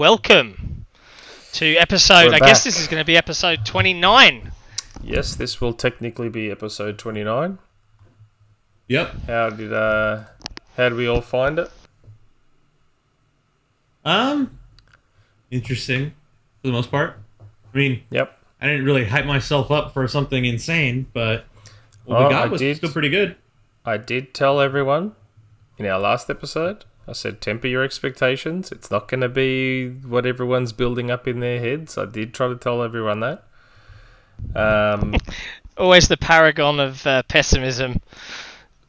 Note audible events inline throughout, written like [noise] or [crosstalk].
and welcome to episode. We're I guess this is going to be episode 29. Yes, this will technically be episode 29. Yep. How did uh how did we all find it? Um, interesting for the most part. I mean, Yep. I didn't really hype myself up for something insane, but what Oh, we got I was did. still pretty good. I did tell everyone in our last episode. I said temper your expectations. It's not going to be what everyone's building up in their heads. I did try to tell everyone that. Um, [laughs] Always the paragon of uh, pessimism,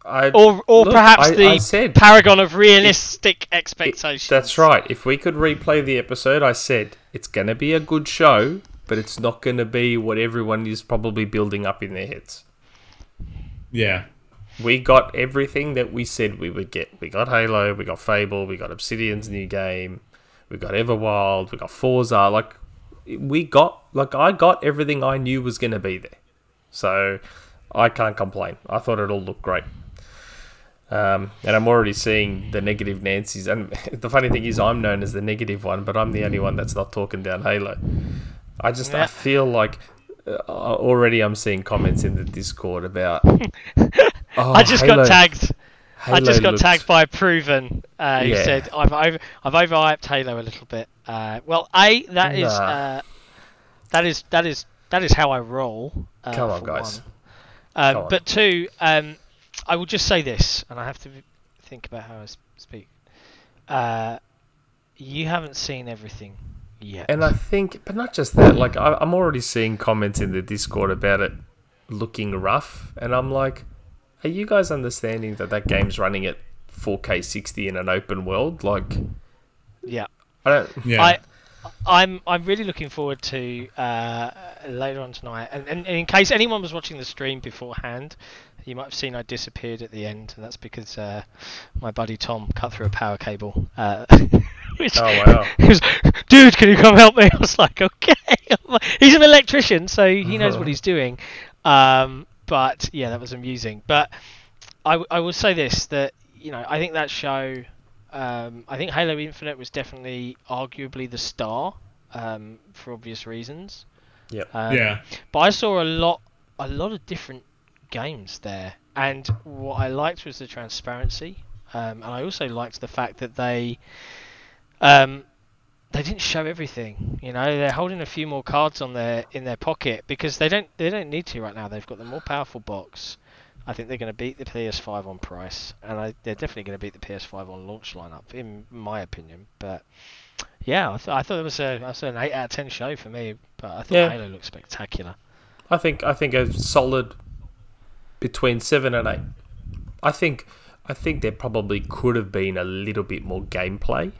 I or or look, perhaps I- the I said paragon of realistic expectations. That's right. If we could replay the episode, I said it's going to be a good show, but it's not going to be what everyone is probably building up in their heads. Yeah. We got everything that we said we would get. We got Halo, we got Fable, we got Obsidian's new game, we got Everwild, we got Forza. Like we got, like I got everything I knew was going to be there. So I can't complain. I thought it all looked great. Um, and I'm already seeing the negative Nancy's. And [laughs] the funny thing is, I'm known as the negative one, but I'm the only one that's not talking down Halo. I just Yeah. I feel like uh, already I'm seeing comments in the Discord about. [laughs] Oh, I just Halo- got tagged. I just got looked- tagged by Proven. Uh, He Yeah. said I've over I've overhyped Halo a little bit. Uh, well, a that is Nah. uh, that is that is that is how I roll. Uh, Come on, guys. Um, Come on. But two, um, I will just say this, and I have to think about how I speak. Uh, you haven't seen everything yet. And I think, but not just that. Like I, I'm already seeing comments in the Discord about it looking rough, and I'm like, are you guys understanding that that game's running at 4K 60 in an open world? Like, yeah. I don't. Yeah. I, I'm I'm really looking forward to uh, later on tonight. And, and, and in case anyone was watching the stream beforehand, you might have seen I disappeared at the end, and that's because uh, my buddy Tom cut through a power cable. Uh, [laughs] which, Oh, wow. he [laughs] was, dude, can you come help me? [laughs] I was like, okay. he's an electrician, so he knows what he's doing. Um, but yeah, that was amusing. But I, I will say this that you know I think that show um, I think Halo Infinite was definitely arguably the star um, for obvious reasons. Yep. Um, yeah. But I saw a lot a lot of different games there, and what I liked was the transparency, um, and I also liked the fact that they um, they didn't show everything. You know, they're holding a few more cards on their in their pocket because they don't they don't need to right now. They've got the more powerful box. I think they're going to beat the PS5 on price, and I, they're definitely going to beat the PS5 on launch lineup, in my opinion. But yeah, I, th- I thought it was a I an eight out of ten show for me. But I thought Yeah. Halo looked spectacular. I think I think a solid between seven and eight. I think I think there probably could have been a little bit more gameplay,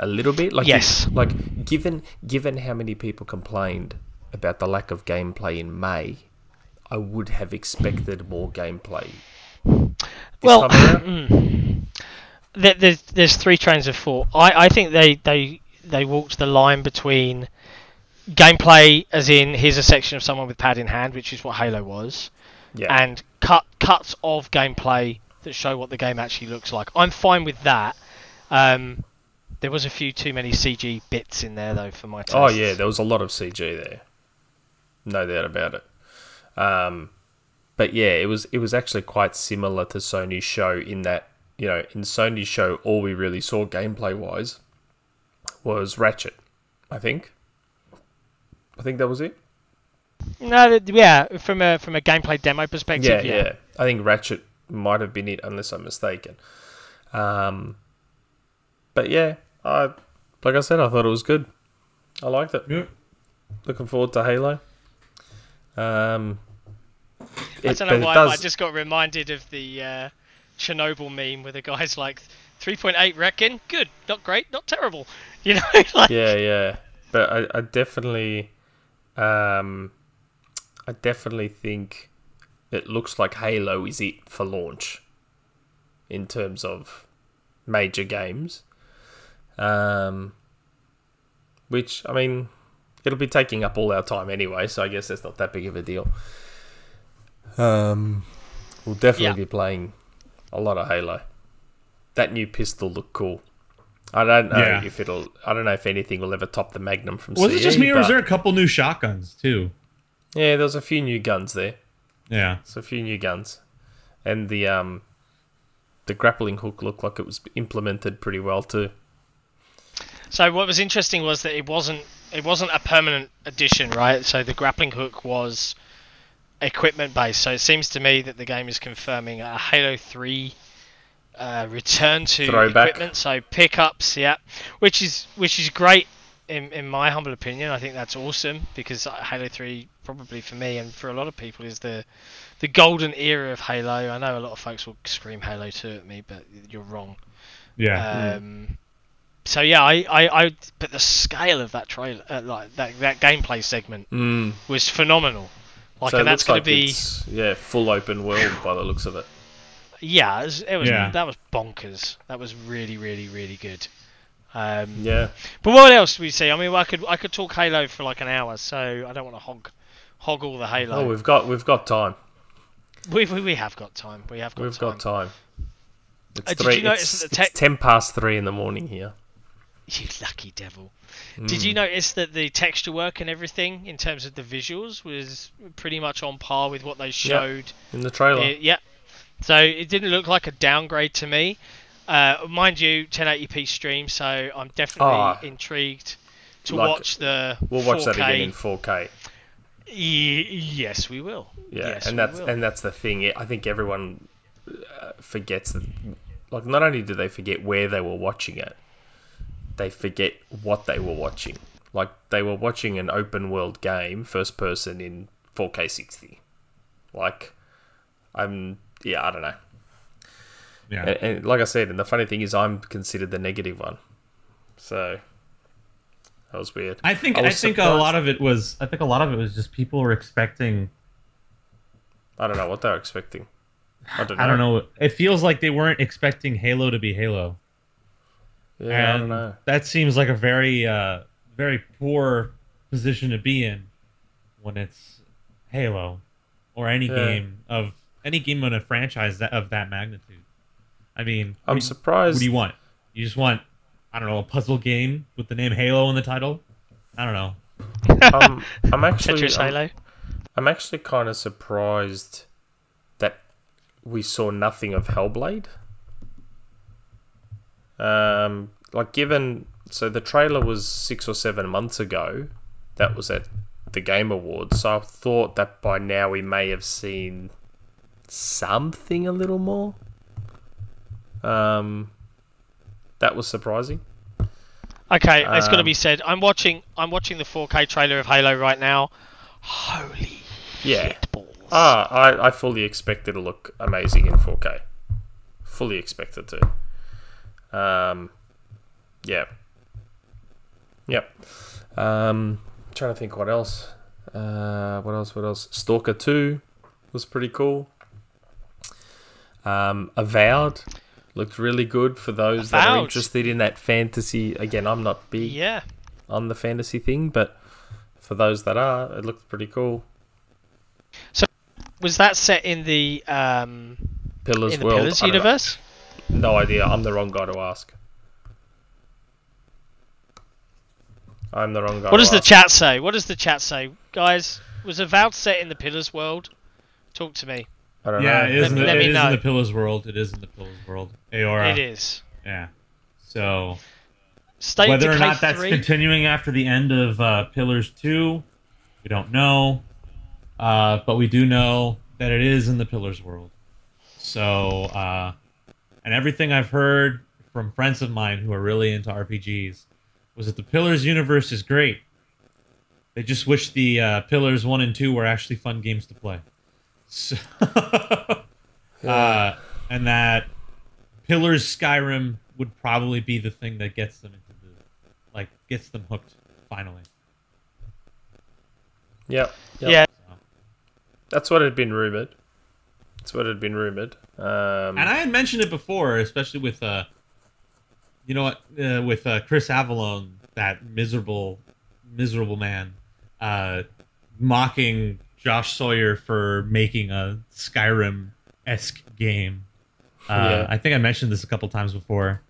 a little bit. Like Yes. like given given how many people complained about the lack of gameplay in May, I would have expected more gameplay. this Well, [clears throat] mm, there, there's there's three trains of thought. I, I think they, they they walked the line between gameplay, as in here's a section of someone with pad in hand, which is what Halo was, yeah, and cut cuts of gameplay that show what the game actually looks like. I'm fine with that. Um, there was a few too many CG bits in there though for my taste. oh yeah, there was a lot of CG there, no doubt about it. Um, but yeah, it was it was actually quite similar to Sony's show in that you know in Sony's show all we really saw gameplay wise was Ratchet, I think. I think that was it. No, yeah, from a from a gameplay demo Yeah, perspective, yeah, yeah. I think Ratchet might have been it, unless I'm mistaken. Um, but yeah, I like I said, I thought it was good. I liked it. Yeah. Looking forward to Halo. Um, I don't know it why, but I just got reminded of the uh, Chernobyl meme where the guy's like, 3.8 roentgen, good, not great, not terrible. [laughs] You know, [laughs] like, yeah, yeah. But I, I definitely, um, I definitely think it looks like Halo is it for launch in terms of major games. Um, which I mean, it'll be taking up all our time anyway, so I guess that's not that big of a deal. Um, we'll definitely Yeah. be playing a lot of Halo. That new pistol looked cool. I don't know Yeah. if it'll. I don't know if anything will ever top the Magnum from. Was it just me, or was there a couple new shotguns too? Yeah, there was a few new guns there. Yeah. so a few new guns, and the um, the grappling hook looked like it was implemented pretty well too. So what was interesting was that it wasn't it wasn't a permanent addition, right? So the grappling hook was equipment based. So it seems to me that the game is confirming a Halo 3 uh, return to Throwback. equipment. So pickups, yeah, which is which is great in in my humble opinion. I think that's awesome because Halo 3 probably for me and for a lot of people is the the golden era of Halo. I know a lot of folks will scream Halo 2 at me, but you're wrong. Yeah. Um, so yeah, I, I, I, but the scale of that trailer, uh, like that, that gameplay segment Mm. was phenomenal. Like, so and that's going like to be, it's, yeah full open world by the looks of it. yeah, it was, it was Yeah. that was bonkers. That was really, really, really good. Um, Yeah, But what else do we see? I mean, I could, I could talk Halo for like an hour, so I don't want to hog, hog all the Halo. oh, we've got we've got time. we, we, we have got time. We have got We've time. got time. It's Uh, did three. you notice it's, that the it's ten past three in the morning here. You lucky devil. Hmm. Did you notice that the texture work and everything in terms of the visuals was pretty much on par with what they showed? in the trailer? It- yeah. So it didn't look like a downgrade to me. Uh, mind you, 1080p stream, so I'm definitely Ah. intrigued to Like, watch the. we'll watch that 4K. again in 4K. Y- yes, we will. Yeah, yes, and that's will. and that's the thing. I think everyone uh, forgets that. Like, not only do they forget where they were watching it, they forget what they were watching. Like, they were watching an open world game, first person in 4K 60. Like, I'm yeah, I don't know. yeah. And, and like I said, and the funny thing is, I'm considered the negative one. So that was weird. I think I I, think a lot of it was I think a lot of it was just people were expecting I don't know what they were expecting. I don't know. I don't know. It feels like they weren't expecting Halo to be Halo. Yeah, I and don't know. that seems like a very uh very poor position to be in when it's Halo or any Yeah. game of any game in a franchise that of that magnitude. I mean, I'm what, surprised. what do you want? You just want I don't know, a puzzle game with the name Halo in the title? I don't know. um, [laughs] I'm actually Tetris I'm, Halo. I'm actually kind of surprised that we saw nothing of Hellblade. Um, like given so the trailer was six or seven months ago, that was at the Game Awards. So I thought that by now we may have seen something a little more. Um, that was surprising. Okay, it's got to Um, be said. I'm watching. I'm watching the 4K trailer of Halo right now. Holy Yeah. Ah, I, I fully expect it to look amazing in 4K. Fully expected to. Um, yeah. Yep. Um, trying to think what else. Uh, what else? What else? Stalker 2 was pretty cool. Um, Avowed looked really good for those that are interested in that fantasy. Again, I'm not big yeah. on the fantasy thing, but for those that are, it looked pretty cool. So, was that set in the um Pillars in the World. Pillars don't know. Universe? No idea. I'm the wrong guy to ask. I'm the wrong guy. What does to the ask. chat say? What does the chat say, guys? Was Avowed set in the Pillars world? Talk to me. I don't Yeah, know. it is, Let in the, let it me is in the Pillars world. It is in the Pillars world. Eora. It is. Yeah. So State whether or not that's 3? continuing after the end of uh, Pillars 2, we don't know. Uh, but we do know that it is in the Pillars world. So, uh, and everything I've heard from friends of mine who are really into RPGs was that the Pillars universe is great. They just wish the uh, Pillars 1 and 2 were actually fun games to play. So, [laughs] uh, and that Pillars Skyrim would probably be the thing that gets them into the like gets them hooked finally. Yep. yep. Yeah. So. That's what had been rumored. That's what had been rumored. Um, And I had mentioned it before, especially with uh you know what uh, with uh, Chris Avellone, that miserable miserable man uh mocking Josh Sawyer for making a Skyrim esque game. Uh, Yeah. I think I mentioned this a couple times before.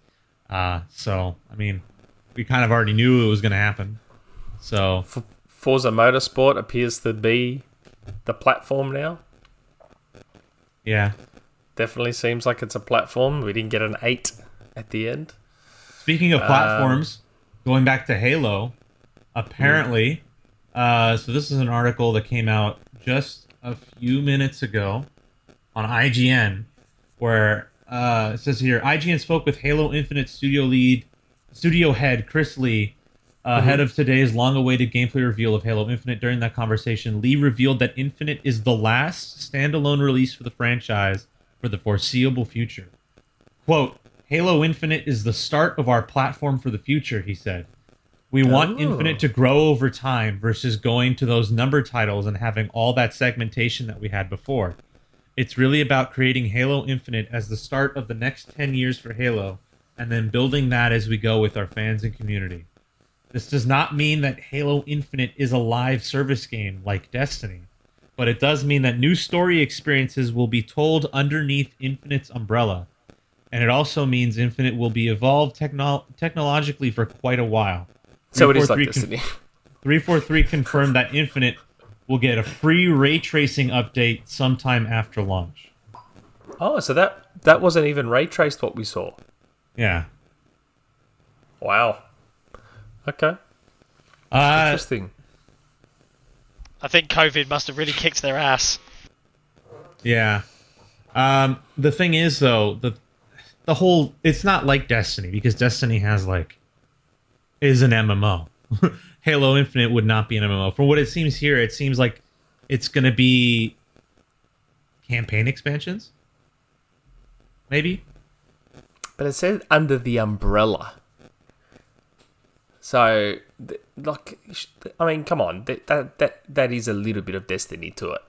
Uh, so I mean, we kind of already knew it was going to happen. So F- Forza Motorsport appears to be the platform now. yeah. Definitely seems like it's a platform. We didn't get an eight at the end. Speaking of platforms, going back to Halo, apparently, uh, so this is an article that came out just a few minutes ago on IGN, where uh, it says here IGN spoke with Halo Infinite studio lead, studio head Chris Lee. Uh, Ahead of today's long-awaited gameplay reveal of Halo Infinite, during that conversation, Lee revealed that Infinite is the last standalone release for the franchise for the foreseeable future. Quote, Halo Infinite is the start of our platform for the future, he said. We want Oh. Infinite to grow over time versus going to those number titles and having all that segmentation that we had before. It's really about creating Halo Infinite as the start of the next 10 years for Halo and then building that as we go with our fans and community. This does not mean that Halo Infinite is a live service game like Destiny, but it does mean that new story experiences will be told underneath Infinite's umbrella. And it also means Infinite will be evolved techno- technologically for quite a while. So it is like 343 Destiny. 343 confirmed that Infinite will get a free ray tracing update sometime after launch. oh, so that that wasn't even ray traced what we saw. Yeah. Wow. Okay. Uh, Interesting. I think COVID must have really kicked their ass. Yeah. Um, the thing is, though, the the whole it's not like Destiny because Destiny has like is an MMO. [laughs] Halo Infinite would not be an MMO. From what it seems here, it seems like it's going to be campaign expansions. Maybe. But it said under the umbrella. So, like, I mean, come on, that that that, that is a little bit of Destiny to it.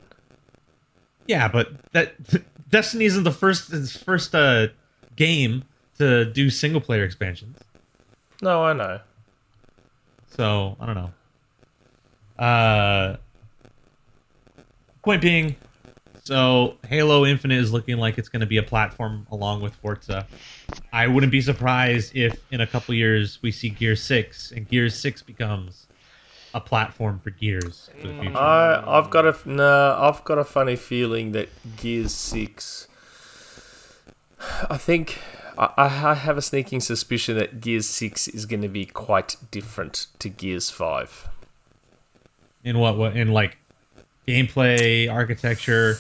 Yeah, but that [laughs] Destiny isn't the first first uh, game to do single player expansions. No, I know. So I don't know. Uh, point being, so Halo Infinite is looking like it's going to be a platform along with Forza. I wouldn't be surprised if in a couple years we see Gear Six and Gear Six becomes a platform for Gears for the. I I've got a no, I've got a funny feeling that Gears Six. I think I, I have a sneaking suspicion that Gears Six is going to be quite different to Gears Five. in what what in like gameplay architecture.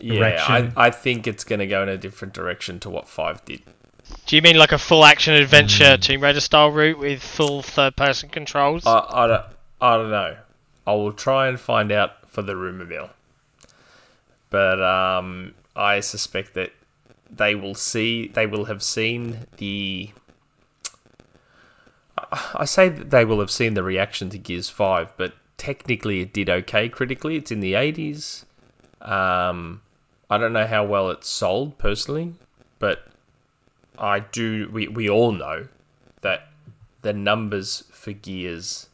Yeah, I, I think it's going to go in a different direction to what Five did. Do you mean like a full action adventure Tomb Raider style route with full third person controls? I, I, don't, I don't know. I will try and find out for the rumor mill. But um, I suspect that they will see, they will have seen the. I- I say that they will have seen the reaction to Gears 5, but technically it did okay critically. It's in the 80s. Um, I don't know how well it sold personally, but I do. We, we all know that the numbers for Gears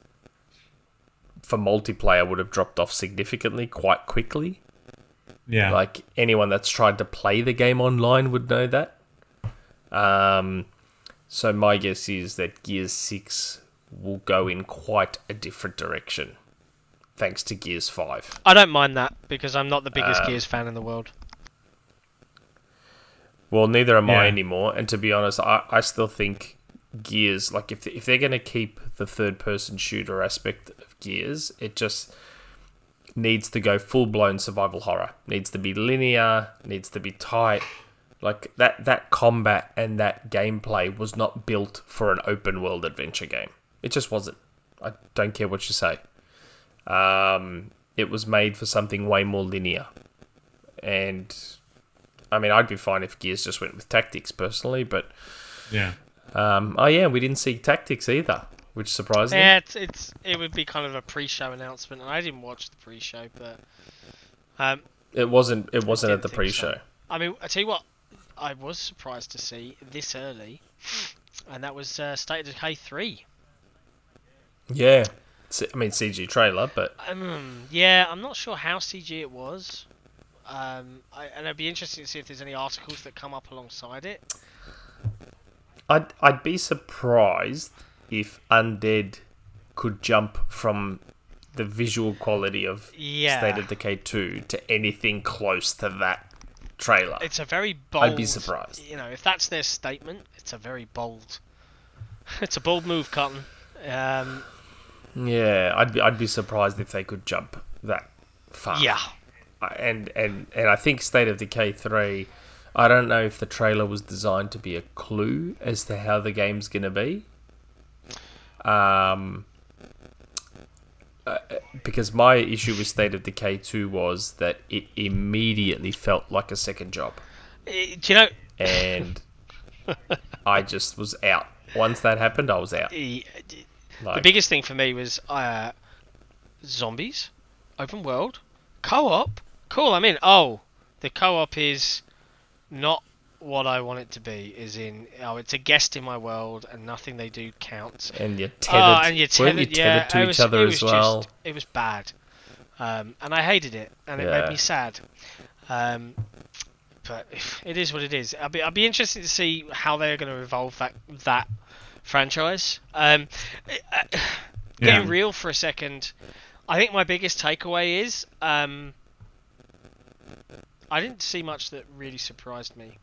for multiplayer would have dropped off significantly quite quickly. Yeah, Like anyone that's tried to play the game online would know that. Um, so my guess is that Gears Six will go in quite a different direction, thanks to Gears Five. I don't mind that because I'm not the biggest Um, Gears fan in the world. Well, neither am I anymore. And to be honest, I, I still think Gears, like if if they're going to keep the third person shooter aspect of Gears, it just needs to go full blown survival horror. Needs to be linear. Needs to be tight. Like that that combat and that gameplay was not built for an open world adventure game. It just wasn't. I don't care what you say. Um, it was made for something way more linear. And I mean, I'd be fine if Gears just went with tactics personally, but yeah. um, oh yeah, we didn't see tactics either, which surprised me. Yeah, it's, it's it would be kind of a pre-show announcement, and I didn't watch the pre-show, but um, It wasn't. It wasn't at the pre-show. I mean, I tell you what, I was surprised to see this early, and that was uh, State of Decay three. Yeah, I mean CG trailer, but Um, yeah, I'm not sure how CG it was. Um, I, and it'd be interesting to see if there's any articles that come up alongside it. I'd I'd be surprised if Undead could jump from the visual quality of Yeah. State of Decay 2 to anything close to that trailer. It's a very bold. I'd be surprised. You know, if that's their statement, it's a very bold. [laughs] it's a bold move, Cotton. Um, yeah, I'd be I'd be surprised if they could jump that far. yeah. And and and I think State of Decay 3 I don't know if the trailer was designed to be a clue as to how the game's going to be. Um uh, because my issue with State of Decay 2 was that it immediately felt like a second job Eh, do you know? and [laughs] I just was out. Once that happened, I was out. Like, the biggest thing for me was uh, zombies, open world, co-op. Cool. I'm in. Oh, the co-op is not what I want it to be. Is in oh, it's a guest in my world, and nothing they do counts. and you're tethered. Oh, tethered, and you're weren't tethered, yeah, to each was, other as well. Just, it was bad, um, and I hated it, and it Yeah. made me sad. Um, but it is what it is. I'll be, I'll be interested to see how they're going to evolve that that franchise. Um, [sighs] uh, getting Yeah. real for a second, I think my biggest takeaway is um, I didn't see much that really surprised me.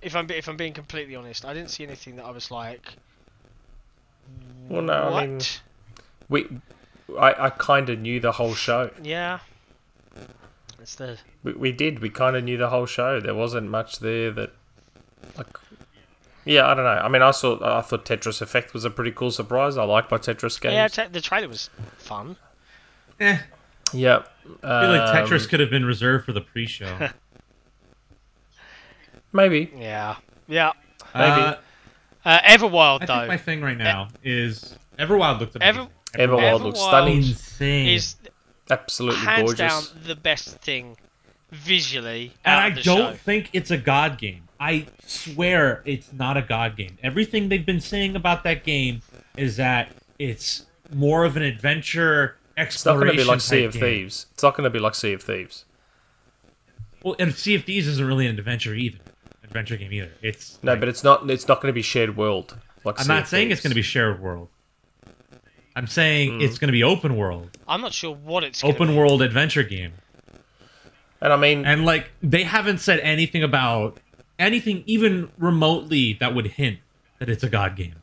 If I'm if I'm being completely honest, I didn't see anything that I was like, Well, no, what? I mean, we, I, I kind of knew the whole show. Yeah. It's the We, we did. We kind of knew the whole show. There wasn't much there that, like, yeah, I don't know. I mean, I saw. I thought Tetris Effect was a pretty cool surprise. I like my Tetris games. yeah. Te- the trailer was fun. Eh, yeah. I feel like um, Tetris could have been reserved for the pre-show. [laughs] Maybe. Yeah. Yeah. Maybe. Uh, Uh, Everwild I though think my thing right now is Everwild looked amazing. Ever- Everwild looks stunning. insane. is Absolutely hands gorgeous. down the best thing visually and I don't show. think it's a god game. I swear it's not a god game. Everything they've been saying about that game is that it's more of an adventure It's not going to be like Sea of game. Thieves. It's not going to be like Sea of Thieves. Well, and Sea of Thieves isn't really an adventure either. Adventure game either. It's No, like- but it's not. It's not going to be shared world. Like I'm Sea not of saying it's going to be shared world. I'm saying Mm. it's going to be open world, I'm not sure what it's open be. world adventure game. And I mean, And like they haven't said anything about anything even remotely that would hint that it's a god game.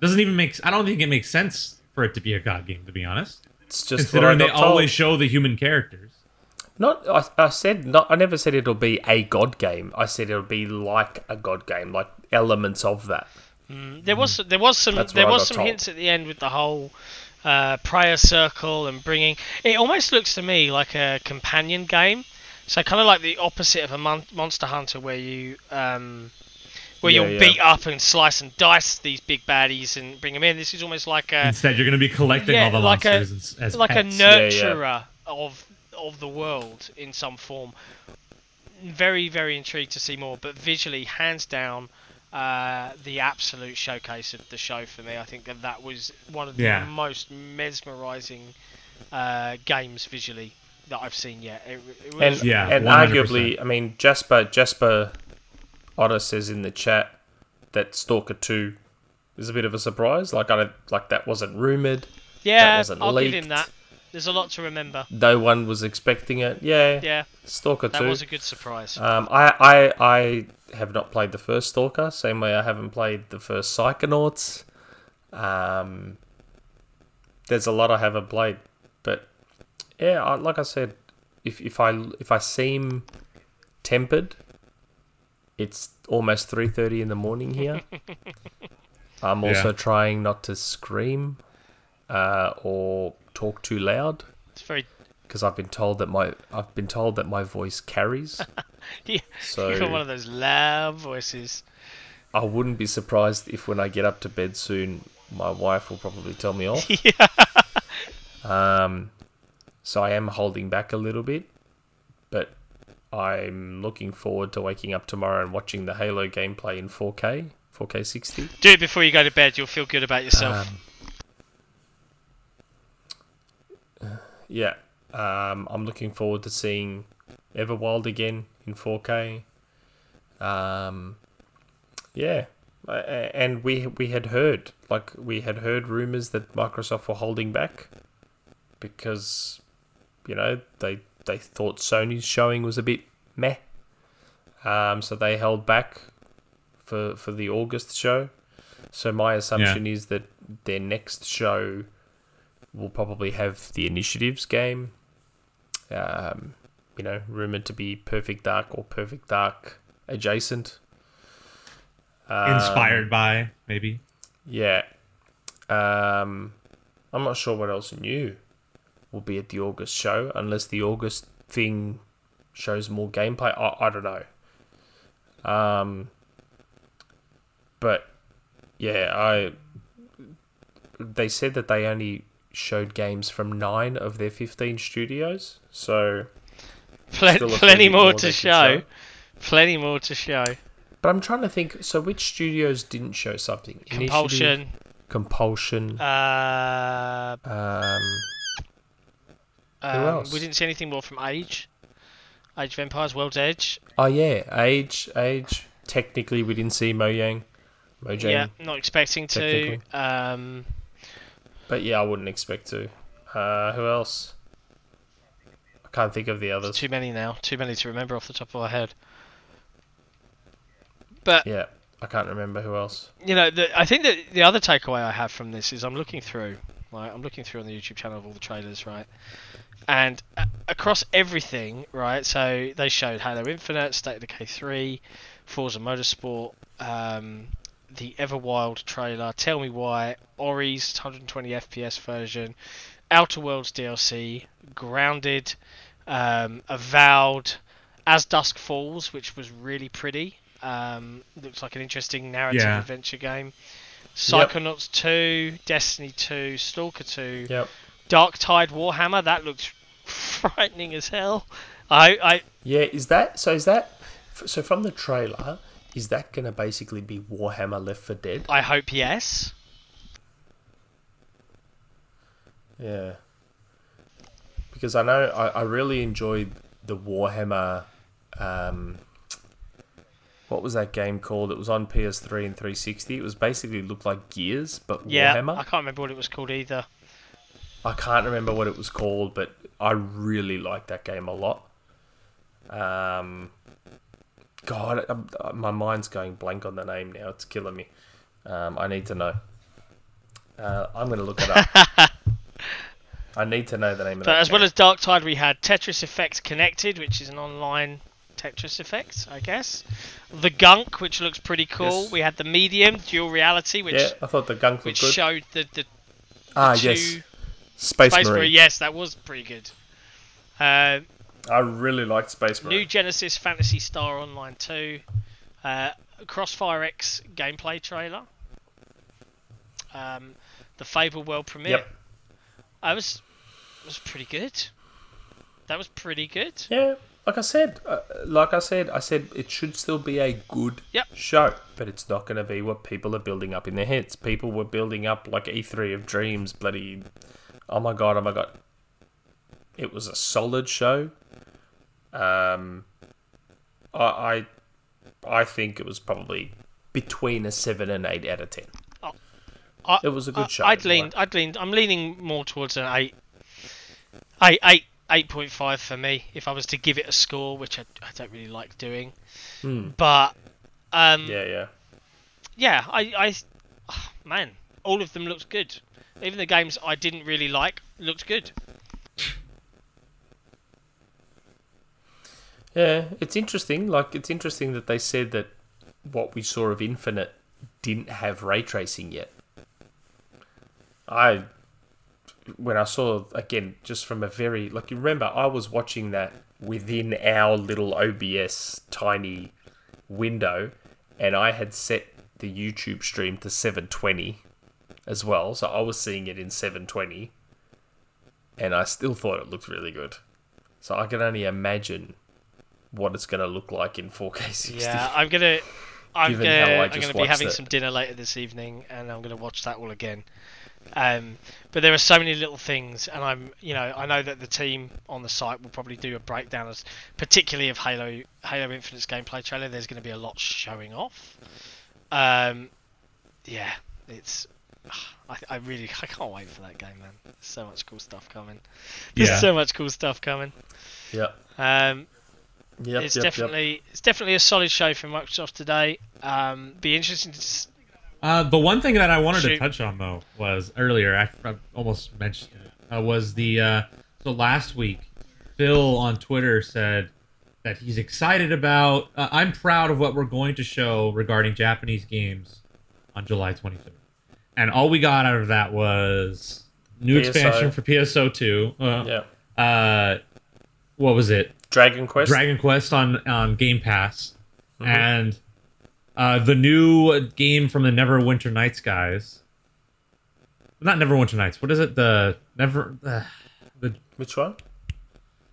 Doesn't even make I don't think it makes sense for it to be a god game to be honest. It's just what I Considering they told. always show the human characters. Not, I, I said not. I never said it'll be a god game. I said it'll be like a god game, like elements of that. There was there was some That's there was some told. hints at the end with the whole uh, prayer circle and bringing. It almost looks to me like a companion game. So kind of like the opposite of a mon- Monster Hunter, where you um, where Yeah, you'll yeah. beat up and slice and dice these big baddies and bring them in. This is almost like a Instead, you're going to be collecting yeah, all the like a monsters as, as like a pets. Yeah, yeah. nurturer of of the world in some form. Very very intrigued to see more, but visually, hands down, uh, the absolute showcase of the show for me. I think that that was one of the Yeah. most mesmerizing uh, games visually that I've seen yet. It, it was And Yeah, and 100%. arguably, I mean, Jasper Jasper Otter says in the chat that Stalker Two is a bit of a surprise. Like I don't like that wasn't rumored. yeah, wasn't I'll give him that. There's a lot to remember. No one was expecting it. Yeah, Yeah, Stalker that Two. was a good surprise. Um, I, I I have not played the first Stalker, same way I haven't played the first Psychonauts. Um, there's a lot I haven't played, but yeah, I, like I said, if if I if I seem tempered, it's almost three thirty in the morning here. [laughs] I'm also Yeah. trying not to scream uh, or talk too loud it's very because I've been told that my I've been told that my voice carries. [laughs] yeah, So you've got one of those loud voices. I wouldn't be surprised if when I get up to bed soon, my wife will probably tell me off. [laughs] yeah. Um, so I am holding back a little bit, I'm looking forward to waking up tomorrow and watching the Halo gameplay in 4K, 4K 60. Do it before you go to bed. You'll feel good about yourself. Um, yeah, um, I'm looking forward to seeing Everwild again in 4K. Um, Yeah, and we we had heard like we had heard rumors that Microsoft were holding back because you know they they thought Sony's showing was a bit meh, um, so they held back for for the August show. So my assumption is that their next show will probably have the Initiatives game. Um, you know, rumored to be Perfect Dark or Perfect Dark adjacent. Um, Inspired by maybe. Yeah. Um, I'm not sure what else new will be at the August show, unless the August thing shows more gameplay. I, I don't know. Um, but yeah, I. They said that they only showed games from nine of their 15 studios, so. Plen- plenty more more to show. show. Plenty more to show. But I'm trying to think. So, which studios didn't show something? Initiative, Compulsion. Compulsion. Uh, Um, um, else? We didn't see anything more from Age. Age of Empires, World's Edge. Oh yeah, age, age. Technically, we didn't see Mojang, Mojang, Yeah, not expecting to. Um, but yeah, I wouldn't expect to. Uh, who else? I can't think of the others. too many now. Too many to remember off the top of my head. But Yeah, I can't remember who else. you know, the, I think that the other takeaway I have from this is I'm looking through, right? I'm looking through on the YouTube channel of all the trailers, right? And uh, across everything, right? So they showed Halo Infinite, State of Decay 3, Forza Motorsport, um, the Everwild trailer, Tell Me Why, Ori's 120 FPS version, Outer Worlds DLC, Grounded, um, Avowed, As Dusk Falls, which was really pretty. Um, looks like an interesting narrative Yeah. adventure game. Psychonauts 2, Destiny 2, Stalker 2, Yep. Dark Tide Warhammer. That looks frightening as hell. I, I Yeah, is that so? Is that so? From the trailer, is that going to basically be Warhammer Left for Dead? I hope yes. Yeah. Because I know I, I really enjoyed the Warhammer. Um, what was that game called? It was on PS3 and 360. It was basically looked like Gears, but Yeah, Warhammer. I can't remember what it was called either. I can't remember what it was called, but I really liked that game a lot. Um, God, I'm, my mind's going blank on the name now. It's killing me. Um, I need to know. Uh, I'm going to look it up. [laughs] I need to know the name of that. as well as Dark Tide, we had Tetris Effect Connected, which is an online Tetris Effect, I guess. The Gunk, which looks pretty cool. Yes. We had the Medium Dual Reality, which yeah, I thought the gunk which good. showed the the ah, two yes, Space, Space Marine. Marine. Yes, that was pretty good. Uh, I really liked Space Marine. New Genesis Phantasy Star Online 2, uh, Crossfire X gameplay trailer, um, the Fable World premiere. Yep. I was was pretty good. That was pretty good. Yeah, like I said, uh, like I said, I said it should still be a good Yep. show, but it's not going to be what people are building up in their heads. People were building up like E3 of Dreams, bloody. Oh my god! Oh my god! It was a solid show. Um, I, I, I think it was probably between a seven and eight out of ten. I, It was a good I- show, I'd lean. I'd lean. I'm leaning more towards an eight. Eight, eight, eight point five for me. If I was to give it a score, which I, I don't really like doing, Hmm. but um, Yeah, yeah. yeah, I, I, oh, man, all of them looked good. Even the games I didn't really like looked good. Yeah, it's interesting. Like, it's interesting that they said that what we saw of Infinite didn't have ray tracing yet. I, when I saw again, just from a very like, you remember, I was watching that within our little OBS tiny window, and I had set the YouTube stream to 720 as well, so I was seeing it in 720, and I still thought it looked really good. So I can only imagine what it's going to look like in 4K [laughs] 60. Yeah, I'm gonna. I'm gonna. I I'm gonna be having some dinner later this evening, and I'm gonna watch that all again. Um, but there are so many little things, and I'm, you know, I know that the team on the site will probably do a breakdown, as particularly of Halo, Halo Infinite's gameplay trailer. There's going to be a lot showing off. Um, yeah, it's. [sighs] I, I really [laughs] I can't wait for that game, man. There's so much cool stuff coming. [laughs] There's Yeah. so much cool stuff coming. Yeah. Um, Yep. it's yep, yep. definitely it's definitely a solid show from Microsoft today. Um, be interesting to. s- Uh, the one thing that I wanted to Shoot. touch on though was earlier. I, I almost mentioned it. Uh, was the uh, so last week, Phil on Twitter said that he's excited about. Uh, I'm proud of what we're going to show regarding Japanese games on July 23rd, and all we got out of that was new PSO. expansion for PSO two. Uh, Yeah. uh, what was it? Dragon Quest. Dragon Quest on on Game Pass, and uh, the new game from the Neverwinter Nights guys. Not Neverwinter Nights. What is it? The Never uh, the Which one?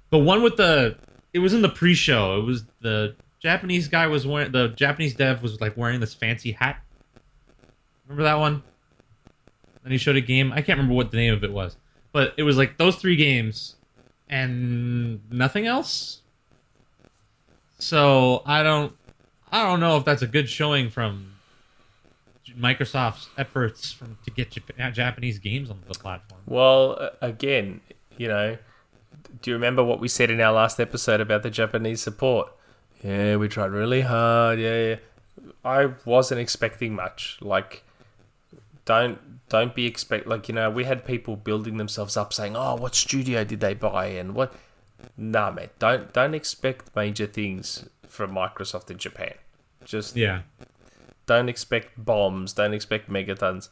the one with the. It was in the pre-show. It was the Japanese guy was wearing the Japanese dev was like wearing this fancy hat. Remember that one? Then he showed a game. I can't remember what the name of it was, but it was like those three games, and nothing else. So I don't, I don't know if that's a good showing from Microsoft's efforts from to get Jap- Japanese games on the platform. Well, again, you know, do you remember what we said in our last episode about the Japanese support? Yeah, we tried really hard. Yeah, yeah. I wasn't expecting much. Like, don't don't be expect like you know we had people building themselves up saying, "Oh, what studio did they buy?" and what. Nah, man, don't don't expect major things from Microsoft in Japan. Just Yeah. don't expect bombs. Don't expect megatons.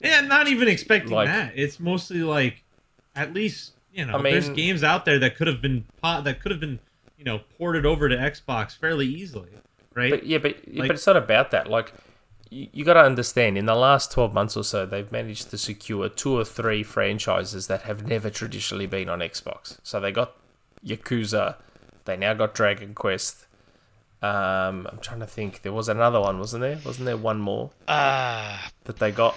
Yeah, not even expecting Like- that. It's mostly like, at least you know, I mean- there's games out there that could have been that could have been you know ported over to Xbox fairly easily, right? But yeah, but Like- but it's not about that. Like you, you got to understand, in the last twelve months or so, they've managed to secure two or three franchises that have never traditionally been on Xbox. So they got Yakuza, they now got Dragon Quest. Um, I'm trying to think. There was another one, wasn't there? Wasn't there one more Ah, that they got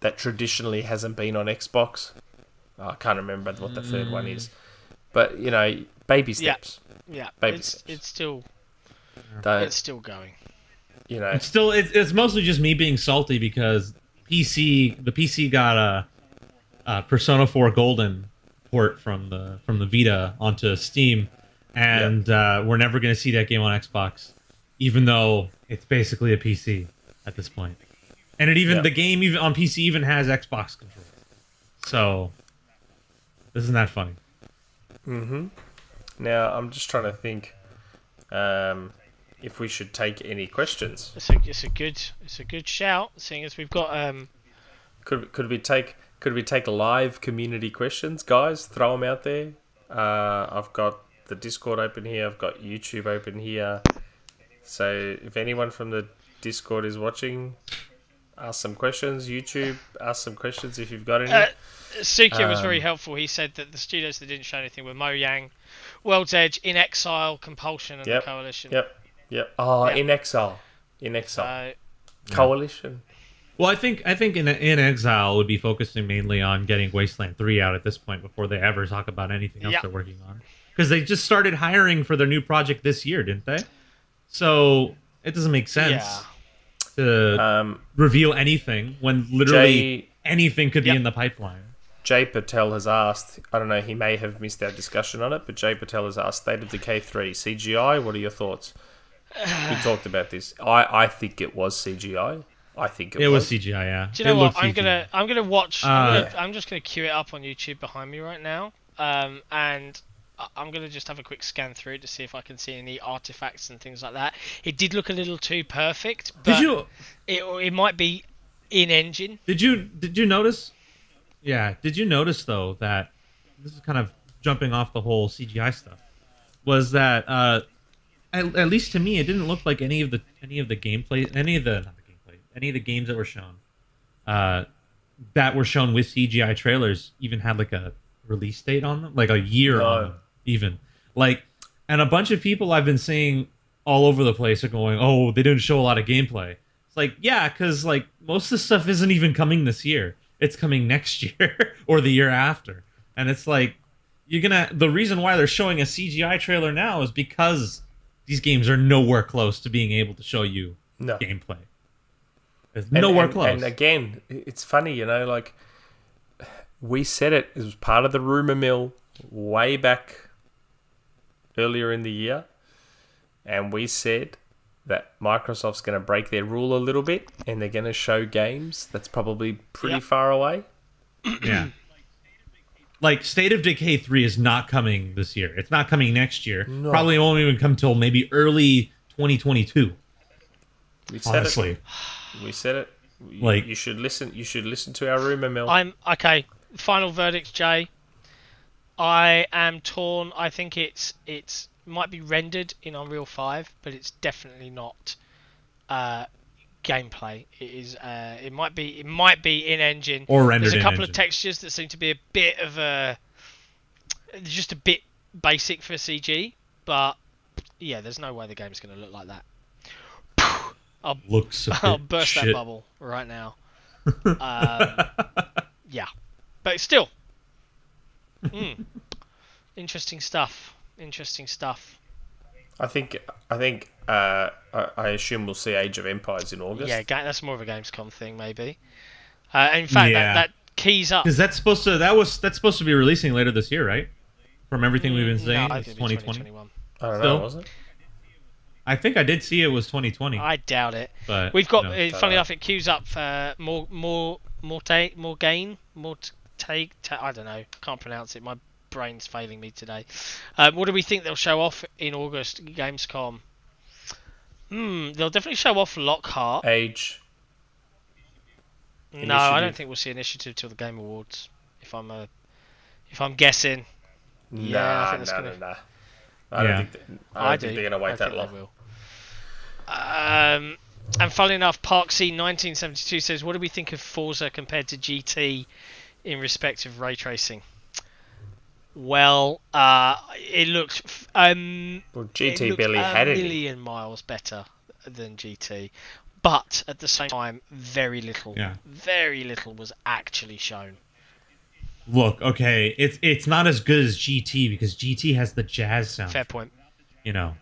that traditionally hasn't been on Xbox? Oh, I can't remember what the third one is. But you know, baby Yeah. steps. yeah, Baby it's steps. it's still Don't it's still going. You know? It's still it's, it's mostly just me being salty because PC the PC got a, a Persona 4 Golden port from the from the Vita onto Steam, and uh, we're never going to see that game on Xbox, even though it's basically a PC at this point. And it even Yeah. the game even on PC even has Xbox controls. So, isn't that funny? Mm-hmm. Now I'm just trying to think um, if we should take any questions. It's a it's a good it's a good shout, seeing as we've got um Could could we take could we take live community questions, guys? Throw them out there. Uh, I've got the Discord open here. I've got YouTube open here. So if anyone from the Discord is watching, ask some questions. YouTube, ask some questions if you've got any. Uh, Sukia was very Um, helpful. He said that the studios that didn't show anything were Mojang, World's Edge, inXile, Compulsion, and Yep, the Coalition. yep, yep. Oh, Yeah. in exile, inXile, So coalition. Well, I think I think in inXile would be focusing mainly on getting Wasteland Three out at this point before they ever talk about anything else Yeah. they're working on. Because they just started hiring for their new project this year, didn't they? So it doesn't make sense Yeah. to Um, reveal anything when literally Jay anything could Yep. be in the pipeline. Jay Patel has asked, I don't know, he may have missed our discussion on it, but Jay Patel has asked, State of Decay 3, CGI, what are your thoughts? We [sighs] talked about this. I, I think it was CGI. I think it, It was. was CGI, yeah. Do you know It what? I'm CGI. gonna I'm gonna watch. Uh, I'm, gonna, I'm just gonna queue it up on YouTube behind me right now. Um, and I- I'm gonna just have a quick scan through it to see if I can see any artifacts and things like that. It did look a little too perfect, but Did you it it might be in engine. Did you did you notice? Yeah, did you notice though that this is kind of jumping off the whole CGI stuff? Was that uh, at, at least to me, it didn't look like any of the any of the gameplay, any of the not the gameplay, any of the games that were shown, uh, that were shown with CGI trailers even had like a release date on them, like a year on them, even like, and a bunch of people I've been seeing all over the place are going, oh, they didn't show a lot of gameplay. It's like, yeah, because like most of the stuff isn't even coming this year. It's coming next [laughs] year or the year after. And it's like you're gonna the reason why they're showing a CGI trailer now is because these games are nowhere close to being able to show you No. gameplay. It's And- nowhere and- close. And again, it's funny, you know, like we said it, it was part of the rumor mill way back earlier in the year. And we said that Microsoft's going to break their rule a little bit and they're going to show games that's probably pretty Yep. far away. yeah. [clears throat] Like State of Decay 3 is not coming this year. It's not coming next year. No. Probably won't even come till maybe early 2022. We said Honestly. it. We said it. You- Like- you should listen. You should listen to our rumor mill. I'm okay. Final verdicts, Jay. I am torn. I think it's it's might be rendered in Unreal Five, but it's definitely not uh, gameplay. It is. Uh, it might be. It might be in engine. Or rendered There's a couple of textures that seem to be a bit of a just a bit basic for CG, but yeah, there's no way the game's going to look like that. [sighs] I'll Looks [laughs] I'll burst that bubble right now. [laughs] um, yeah, but still, Mm. interesting stuff. Interesting stuff. I think. I think. Uh, I, I assume we'll see Age of Empires in August. Yeah, that's more of a Gamescom thing, maybe. Uh, in fact, Yeah. that, that keys up. Because that's supposed to that was that's supposed to be releasing later this year, right? From everything we've been No, saying, I it's think it'll be 2020. 2021. I don't Still? know. Was it? I think I did see it was 2020, I doubt it. but We've got. no. uh, funny enough, it queues up for more, more, more, ta- more gain, more t- take. Ta- I don't know. Can't pronounce it. My brain's failing me today. Um, what do we think they'll show off in August? Gamescom. Hmm. They'll definitely show off Lockhart. Age. No, I don't think we'll see initiative till the Game Awards. If I'm a, if I'm guessing, Yeah, I nah, think that's nah, gonna- nah, nah. I don't Yeah. think. That, I don't I, think do. they're gonna wait I that long. Will. Um, and funnily enough, Park C 1972 says, "What do we think of Forza compared to GT in respect of ray tracing?" Well, uh, it looks um, Well, GT looks barely a had any. million miles better than GT, but at the same time, very little, Yeah. very little was actually shown. look, okay, it's it's not as good as GT because GT has the jazz sound. Fair point. You know,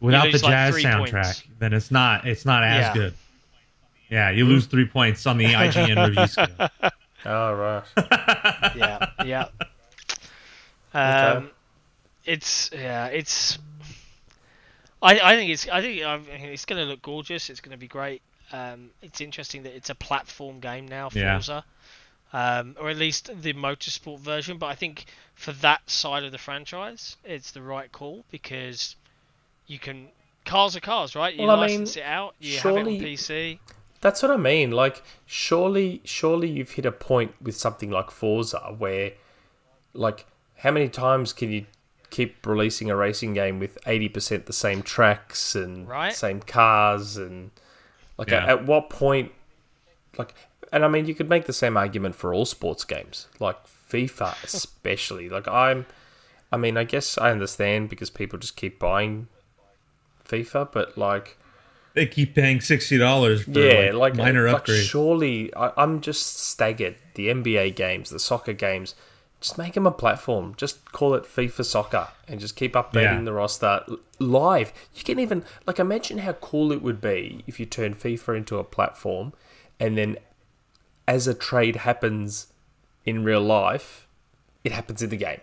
without the lose, like, jazz soundtrack, points. then it's not it's not as Yeah. good. Yeah, you lose three points on the IGN review scale. [laughs] Oh right. [laughs] yeah, yeah. Okay. Um, it's yeah, it's. I I think it's I think it's going to look gorgeous. It's going to be great. Um, it's interesting that it's a platform game now, Yeah. Forza, um, or at least the motorsport version. But I think for that side of the franchise, it's the right call because you can cars are cars, right? You Well, I mean, license it out. You have it on PC. That's what I mean. Like, surely, surely you've hit a point with something like Forza where, like, how many times can you keep releasing a racing game with eighty percent the same tracks and Right. same cars and like Yeah. at, at what point, like, and I mean you could make the same argument for all sports games, like FIFA [laughs] especially. like I'm, I mean I guess I understand because people just keep buying FIFA, but like. They keep paying sixty dollars for Yeah, like, like minor like upgrades. Surely, I, I'm just staggered. The NBA games, the soccer games, just make them a platform. Just call it FIFA Soccer and just keep updating Yeah. the roster live. You can even like imagine how cool it would be if you turn FIFA into a platform, and then as a trade happens in real life, it happens in the game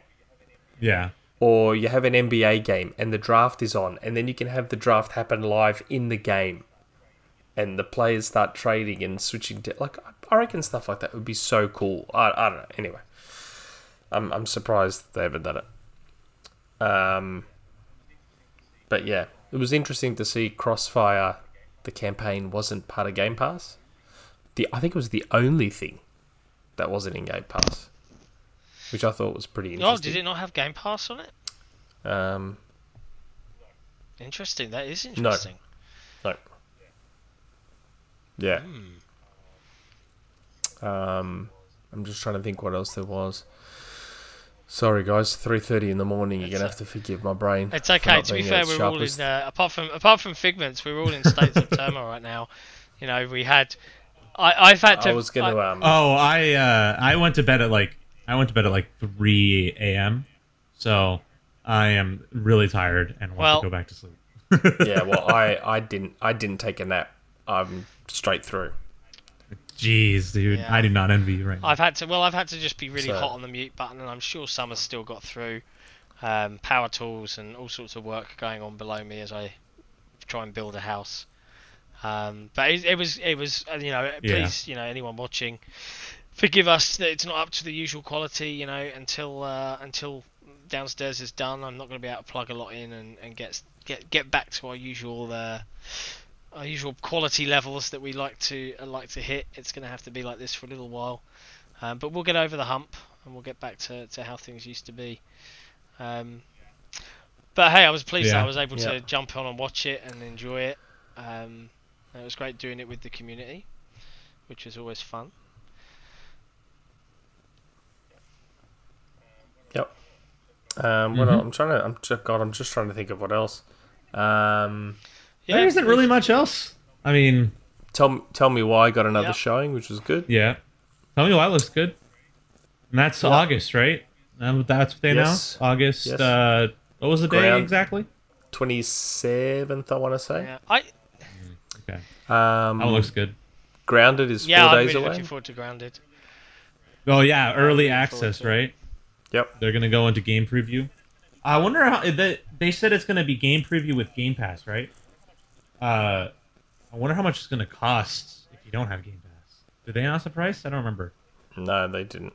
yeah, or you have an NBA game and the draft is on, and then you can have the draft happen live in the game, and the players start trading and switching to like I reckon stuff like that would be so cool. I, I don't know. Anyway, I'm I'm surprised they haven't done it. Um, but yeah, it was interesting to see Crossfire. The campaign wasn't part of Game Pass. The I think it was the only thing that wasn't in Game Pass, which I thought was pretty Oh, interesting. did it not have Game Pass on it? Um, Interesting. That is interesting. no. no. Yeah. Hmm. Um, I'm just trying to think what else there was. Sorry, guys. Three thirty in the morning. You're gonna have to forgive my brain. It's okay. To be fair, we're its all in. Uh, apart from apart from figments, we're all in states of [laughs] turmoil right now. You know, we had. I, I've had to. I was gonna. I- Um, Oh, I uh, I went to bed at like I went to bed at like three a.m. So I am really tired and want Well- to go back to sleep. yeah. Well, [laughs] I I didn't I didn't take a nap. I'm straight through. Jeez, dude, Yeah. I do not envy you right now. I've had to. Well, I've had to just be really So- hot on the mute button, and I'm sure some Summer's still got through. Um, power tools and all sorts of work going on below me as I try and build a house. Um, but it, it was, it was, uh, you know, Yeah. please, you know, anyone watching, forgive us that it's not up to the usual quality. You know, until uh, until downstairs is done, I'm not going to be able to plug a lot in and, and get get get back to our usual. Uh, our usual quality levels that we like to uh, like to hit. It's going to have to be like this for a little while, um, but we'll get over the hump and we'll get back to, to how things used to be. Um, but hey, I was pleased that I was able Yeah. to jump on and watch it and enjoy it. Um, it was great doing it with the community, which is always fun. Um, what Mhm. else? I'm trying to. I'm just God. I'm just trying to think of what else. Um, Yeah, there isn't really much else. I mean, tell tell me why I got another Yeah. showing, which was good. yeah. Tell me why it looks good. And that's Yeah. August, right? Um, that's what they Yes. announced. August. Yes. Uh, what was the day exactly? Twenty seventh, I want to say. Yeah, I Okay, Um, that looks good. Grounded is yeah, four I'm days really away. looking forward to Grounded. Oh yeah, early access, right? Yep. They're gonna go into game preview. I wonder how they, they said it's gonna be game preview with Game Pass, right? Uh, I wonder how much it's gonna cost if you don't have Game Pass. Did they announce the price? I don't remember. No, they didn't.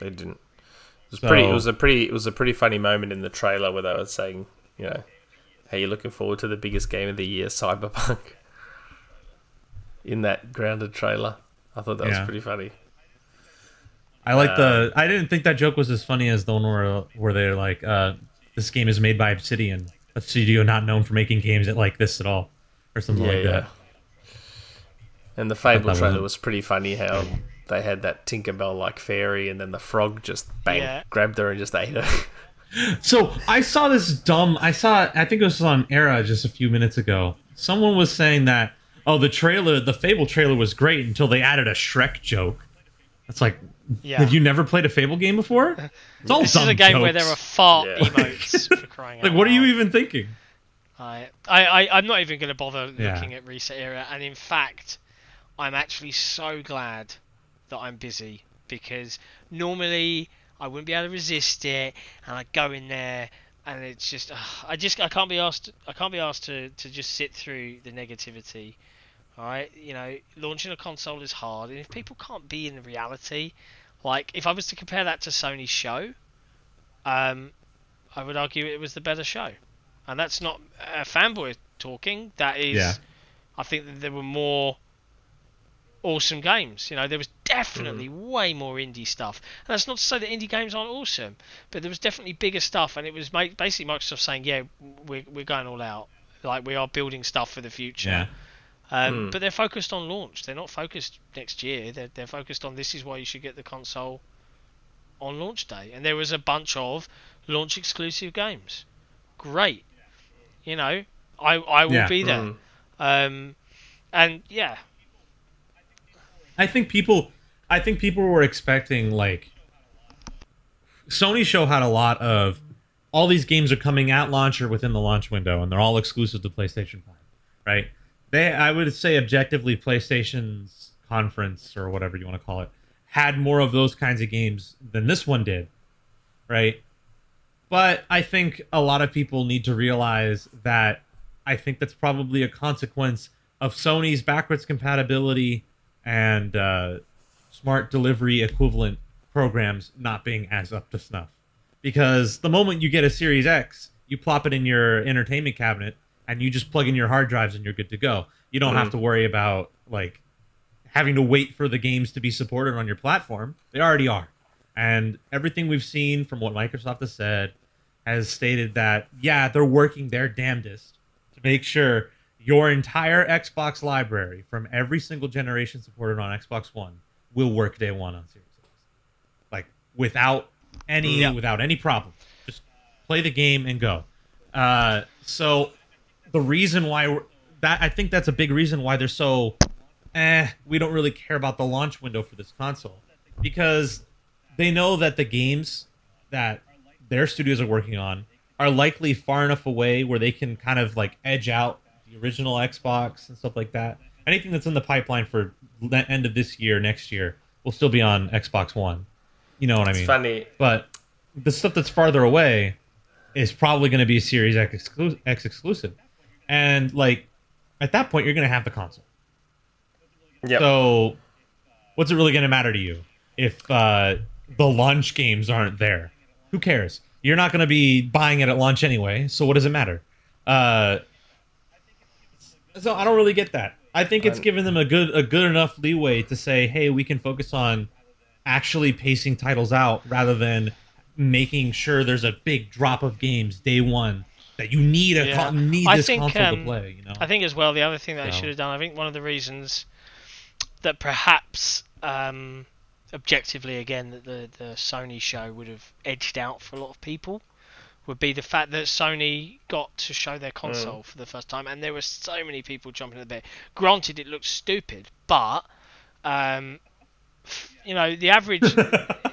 They didn't. It was pretty. It was a pretty. It was a pretty funny moment in the trailer where they were saying, you know, "Hey, you're looking forward to the biggest game of the year, Cyberpunk." [laughs] In that grounded trailer, I thought that was pretty funny. I like Uh, the. I didn't think that joke was as funny as the one where where they're like, uh, "This game is made by Obsidian, a studio not known for making games that like this at all," or something Yeah, like yeah. that. And the Fable trailer wasn't- was pretty funny. How they had that Tinkerbell like fairy, and then the frog just bang Yeah. grabbed her and just ate her. So I saw this dumb. I saw. I think it was on Era just a few minutes ago. Someone was saying that oh, the trailer, the Fable trailer was great until they added a Shrek joke. It's like, Yeah. have you never played a Fable game before? It's all This is a game where there are fart Yeah. emotes for crying [laughs] out Like, what are you even thinking? I, I, I'm not even going to bother Yeah. looking at Reset Era, and in fact, I'm actually so glad that I'm busy because normally I wouldn't be able to resist it, and I go in there, and it's just, ugh, I just, I can't be asked, I can't be asked to, to just sit through the negativity. All right, you know, launching a console is hard, and if people can't be in the reality, like if I was to compare that to Sony's show, um, I would argue it was the better show and that's not a fanboy talking. That is, Yeah. I think that there were more awesome games. You know, there was definitely way more indie stuff, and that's not to say that indie games aren't awesome, but there was definitely bigger stuff, and it was basically Microsoft saying, "Yeah, we're we're going all out. Like we are building stuff for the future." Yeah. Um, Hmm. But they're focused on launch. They're not focused next year. They're, they're focused on this is why you should get the console on launch day. And there was a bunch of launch exclusive games. Great. You know, I I will Yeah. be there. Mm. Um, and yeah, I think people I think people were expecting like Sony show had a lot of all these games are coming at launch or within the launch window and they're all exclusive to PlayStation 5, right? They I would say objectively PlayStation's conference or whatever you want to call it had more of those kinds of games than this one did, right? But I think a lot of people need to realize that I think that's probably a consequence of Sony's backwards compatibility and uh, smart delivery equivalent programs not being as up to snuff. Because the moment you get a Series X, you plop it in your entertainment cabinet and you just plug in your hard drives and you're good to go. You don't have to worry about like having to wait for the games to be supported on your platform. They already are. And everything we've seen from what Microsoft has said has stated that, yeah, they're working their damnedest to make sure your entire Xbox library from every single generation supported on Xbox One will work day one on Series X. Like without any Yeah. without any problem. Just play the game and go. Uh, so the reason why that I think that's a big reason why they're so eh, we don't really care about the launch window for this console because they know that the games that their studios are working on are likely far enough away where they can kind of like edge out the original Xbox and stuff like that anything that's in the pipeline for the end of this year, next year, will still be on Xbox One. You know what I It's mean? funny. But the stuff that's farther away is probably going to be Series X, exclu- X exclusive, and like at that point, you're going to have the console. Yeah. So, what's it really going to matter to you if uh, the launch games aren't there? Who cares? You're not going to be buying it at launch anyway, so what does it matter? Uh, so I don't really get that. I think it's I'm- given them a good a good enough leeway to say, hey, we can focus on actually pacing titles out rather than making sure there's a big drop of games day one that you need a Yeah. con- need I this think, console um, to play. You know, I think as well the other thing that I should have done. I think one of the reasons that perhaps um, objectively again that the the Sony show would have edged out for a lot of people would be the fact that Sony got to show their console for the first time, and there were so many people jumping at the bit. Granted, it looked stupid, but um, you know the average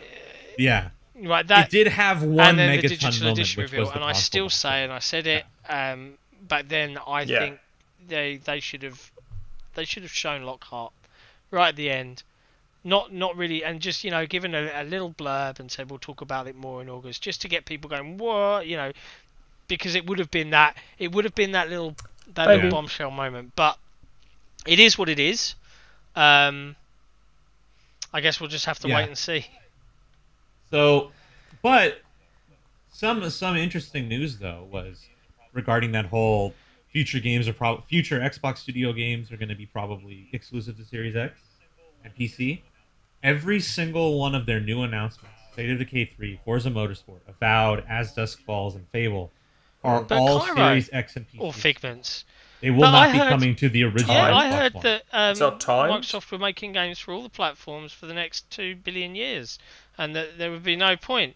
[laughs] yeah, right that it did have one and then the megaton digital moment, edition which reveal, and I still one. say, and I said it um, back then, I Yeah. think they they should have they should have shown Lockhart right at the end, not not really, and just you know given a, a little blurb and said we'll talk about it more in August, just to get people going, what you know, because it would have been that it would have been that little that Maybe. little bombshell moment, but it is what it is. Um, I guess we'll just have to Yeah. wait and see. So, but some some interesting news though was regarding that whole future games are probably future Xbox Studio games are going to be probably exclusive to Series X and PC. Every single one of their new announcements, State of Decay 3, Forza Motorsport, Avowed, As Dusk Falls, and Fable, are But all Cairo- Series X and PC. Or Figments. They will But not I be heard- coming to the original. Yeah, I heard One. that um, It's not? Microsoft were making games for all the platforms for the next two billion years, and that there would be no point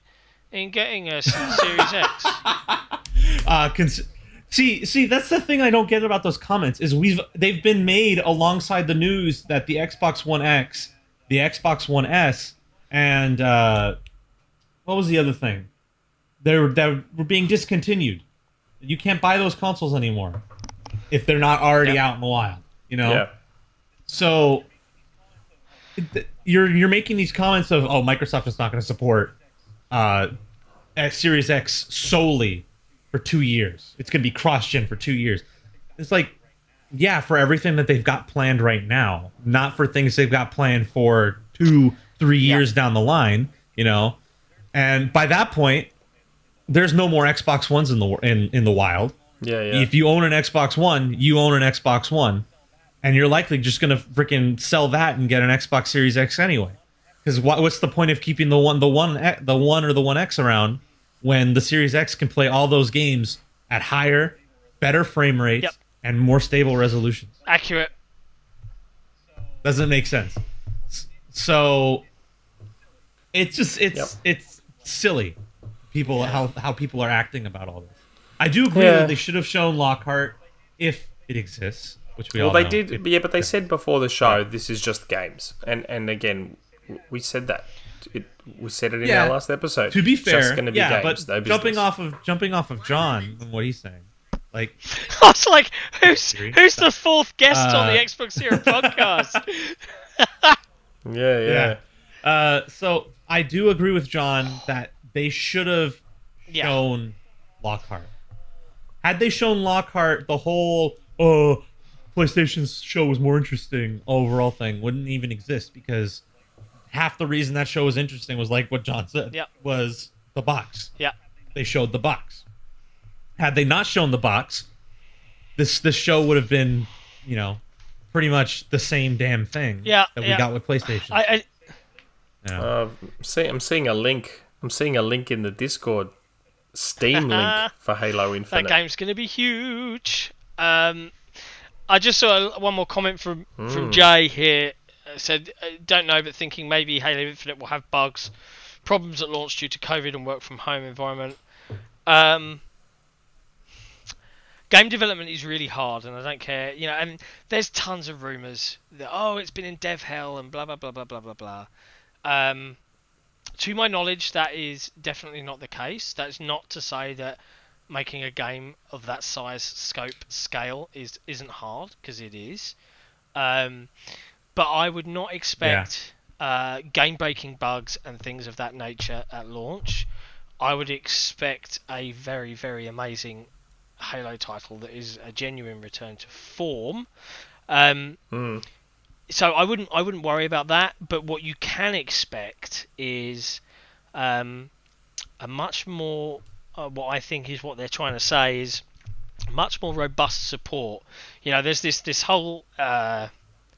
in getting a Series X. [laughs] uh, cons- see, see, that's the thing I don't get about those comments is we've they've been made alongside the news that the Xbox One X, the Xbox One S, and uh, what was the other thing? They were being discontinued. You can't buy those consoles anymore if they're not already Yeah. out in the wild. You know. Yeah. So you're you're making these comments of oh Microsoft is not going to support uh, Series X solely for two years. It's going to be cross gen for two years. It's like yeah, for everything that they've got planned right now, not for things they've got planned for two, three years down the line. You know, and by that point, there's no more Xbox Ones in the in in the wild Yeah, yeah. if you own an Xbox One, you own an Xbox One, and you're likely just gonna freaking sell that and get an Xbox Series X anyway. Because what, what's the point of keeping the one, the one, the one or the One X around when the Series X can play all those games at higher, better frame rates Yep. And more stable resolutions? Accurate. Doesn't make sense. So it's just it's Yep. it's silly. People how how people are acting about all this. I do agree Yeah. that they should have shown Lockhart if it exists, which we well, all they know. did, It- yeah, but they said before the show this is just games, and and again, we said that. It, we said it in Yeah. our last episode. to be fair, just going to be yeah, games, but no jumping off of jumping off of John and what he's saying, like [laughs] I was like, who's who's the fourth guest on the Uh, Xbox Series podcast? [laughs] [laughs] Yeah, yeah. yeah. Uh, so I do agree with John that they should have Yeah. shown Lockhart. Had they shown Lockhart, the whole oh PlayStation's show was more interesting overall thing wouldn't even exist because half the reason that show was interesting was like what John said Yep. was the box. Yeah. They showed the box. Had they not shown the box, this this show would have been, you know, pretty much the same damn thing Yeah, that we yeah. got with PlayStation. I, I Yeah. Uh, see, I'm seeing a link. I'm seeing a link in the Discord. Steam [laughs] link for Halo Infinite. that game's going to be huge. Um, I just saw one more comment from from Hmm. Jay here. Uh, said, uh, "Don't know, but thinking maybe Halo Infinite will have bugs, problems at launch due to COVID and work from home environment." Um, game development is really hard, and I don't care. You know, and there's tons of rumors that oh, it's been in dev hell and blah blah blah blah blah blah blah. Um, to my knowledge, that is definitely not the case. That's not to say that making a game of that size, scope, scale is isn't hard because it is. Um, but I would not expect uh, game-breaking bugs and things of that nature at launch. I would expect a very, very amazing Halo title that is a genuine return to form. Um, Mm. so I wouldn't I wouldn't worry about that. But what you can expect is um, a much more uh, what I think is what they're trying to say is much more robust support. You know, there's this this whole uh,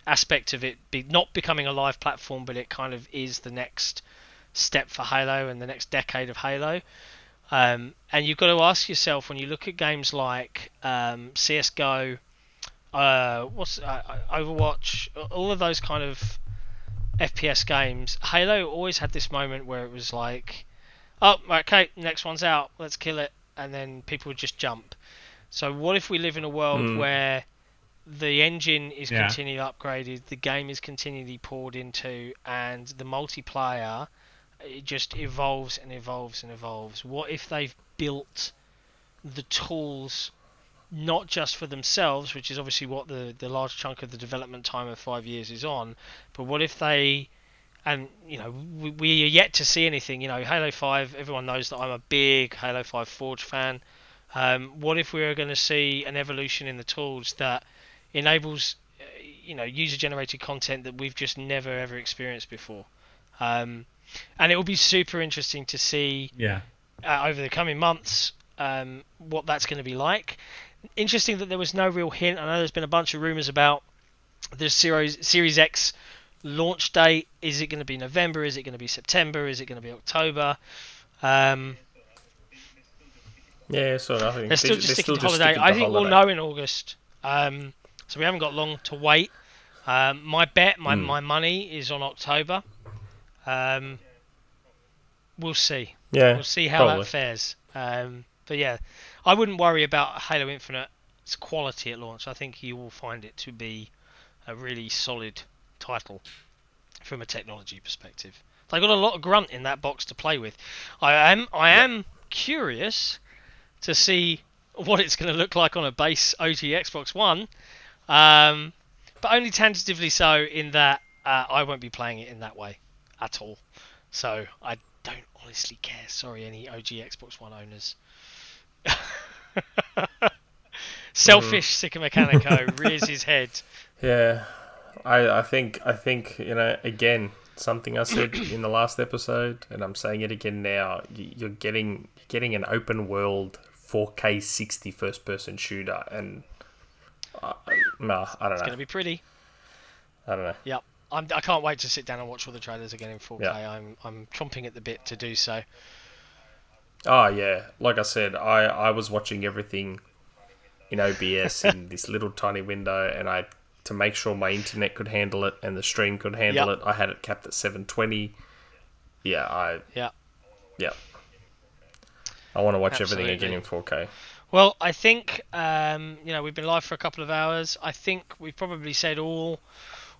aspect of it be, not becoming a live platform, but it kind of is the next step for Halo and the next decade of Halo. Um, and you've got to ask yourself when you look at games like um, CS:GO, uh, what's uh, Overwatch, all of those kind of FPS games. Halo always had this moment where it was like, oh, okay, next one's out, let's kill it, and then people would just jump. So what if we live in a world Mm. where the engine is Yeah. continually upgraded, the game is continually poured into, and the multiplayer it just evolves and evolves and evolves. What if they've built the tools not just for themselves, which is obviously what the, the large chunk of the development time of five years is on, but what if they and you know we, we are yet to see anything. You know, Halo Five. Everyone knows that I'm a big Halo Five Forge fan. Um, what if we are going to see an evolution in the tools that enables uh, you know user generated content that we've just never ever experienced before? Um, and it will be super interesting to see Yeah. uh, over the coming months um, what that's going to be like. Interesting that there was no real hint. I know there's been a bunch of rumors about the Series Series X launch date. Is it going to be November? Is it going to be September? Is it going to be October? Um, Yeah, so nothing. they're still just sticking to holiday. I think we'll know in August. Um, so we haven't got long to wait. Um, my bet, my, Hmm. my money is on October. Um, we'll see. Yeah, We'll see how probably. that fares. Um, but yeah, I wouldn't worry about Halo Infinite's quality at launch. I think you will find it to be a really solid title from a technology perspective. They got a lot of grunt in that box to play with. I am I am curious to see what it's going to look like on a base OG Xbox One, um, but only tentatively so in that uh, I won't be playing it in that way at all. So I don't honestly care. Sorry, any OG Xbox One owners. [laughs] Selfish Sikamikanico [laughs] rears his head. Yeah, I I think I think you know again something I said in the last episode, and I'm saying it again now. You're getting getting an open world 4K 60 first person shooter, and uh, no, I don't It's know. It's going to be pretty. I don't know. Yep. I'm, I can't wait to sit down and watch all the trailers again in 4K. Yeah. I'm I'm chomping at the bit to do so. Oh yeah, like I said, I I was watching everything in OBS [laughs] in this little tiny window, and I to make sure my internet could handle it and the stream could handle Yep. it, I had it capped at 720. Yeah, I Yeah. yeah. I want to watch everything again in 4K. Well, I think um, you know we've been live for a couple of hours. I think we've probably said all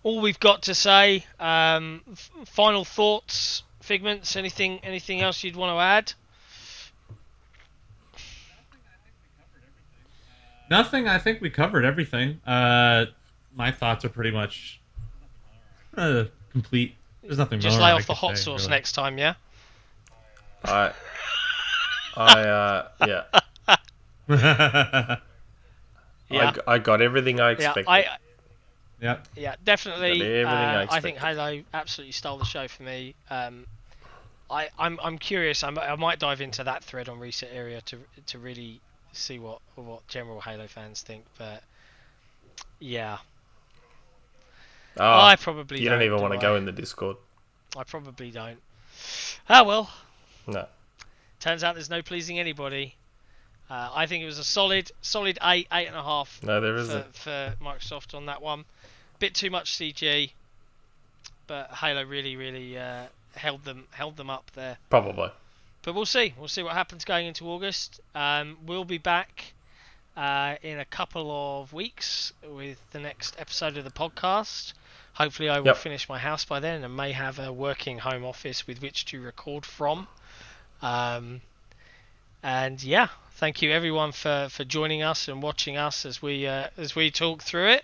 all we've got to say. Um, f- final thoughts, figments. Anything anything else you'd want to add? Nothing. I think we covered everything. Uh, my thoughts are pretty much uh, complete. There's nothing Just more lay I off the hot say, sauce really. next time, yeah. I I uh yeah. Yeah. [laughs] I, g- I got everything I Yeah, expected. I yep. yeah definitely. Got everything I uh, I think. Halo absolutely stole the show for me. Um, I I'm I'm curious. I'm, I might dive into that thread on ResetEra to to really see what what general Halo fans think. But yeah, oh, I probably you don't even do want to go in the Discord. I probably don't. Ah well, No. turns out there's no pleasing anybody. Uh, I think it was a solid, solid eight, eight and a half No, there for, isn't. for Microsoft on that one. Bit too much CG, but Halo really, really uh, held them held them up there. Probably. But we'll see. We'll see what happens going into August. Um, we'll be back uh, in a couple of weeks with the next episode of the podcast. Hopefully, I will Yep. finish my house by then and may have a working home office with which to record from. Um, and yeah, thank you everyone for, for joining us and watching us as we uh, as we talk through it.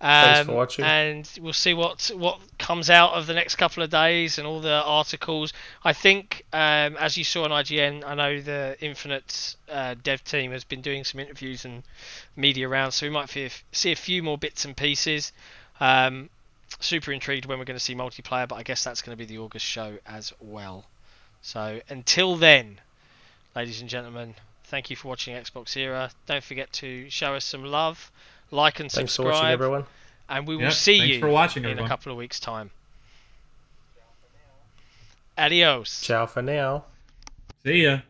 Thanks Um, for watching. And we'll see what what comes out of the next couple of days and all the articles. I think, um, as you saw on IGN, I know the Infinite uh, dev team has been doing some interviews and media rounds, so we might see a few more bits and pieces. Um, super intrigued when we're going to see multiplayer, but I guess that's going to be the August show as well. So until then, ladies and gentlemen, thank you for watching XboxEra. Don't forget to show us some love, like and Thanks for watching, subscribe, everyone. and we will Yep, see thanks you for watching, in a couple of weeks' time. Adios. Ciao for now. See ya.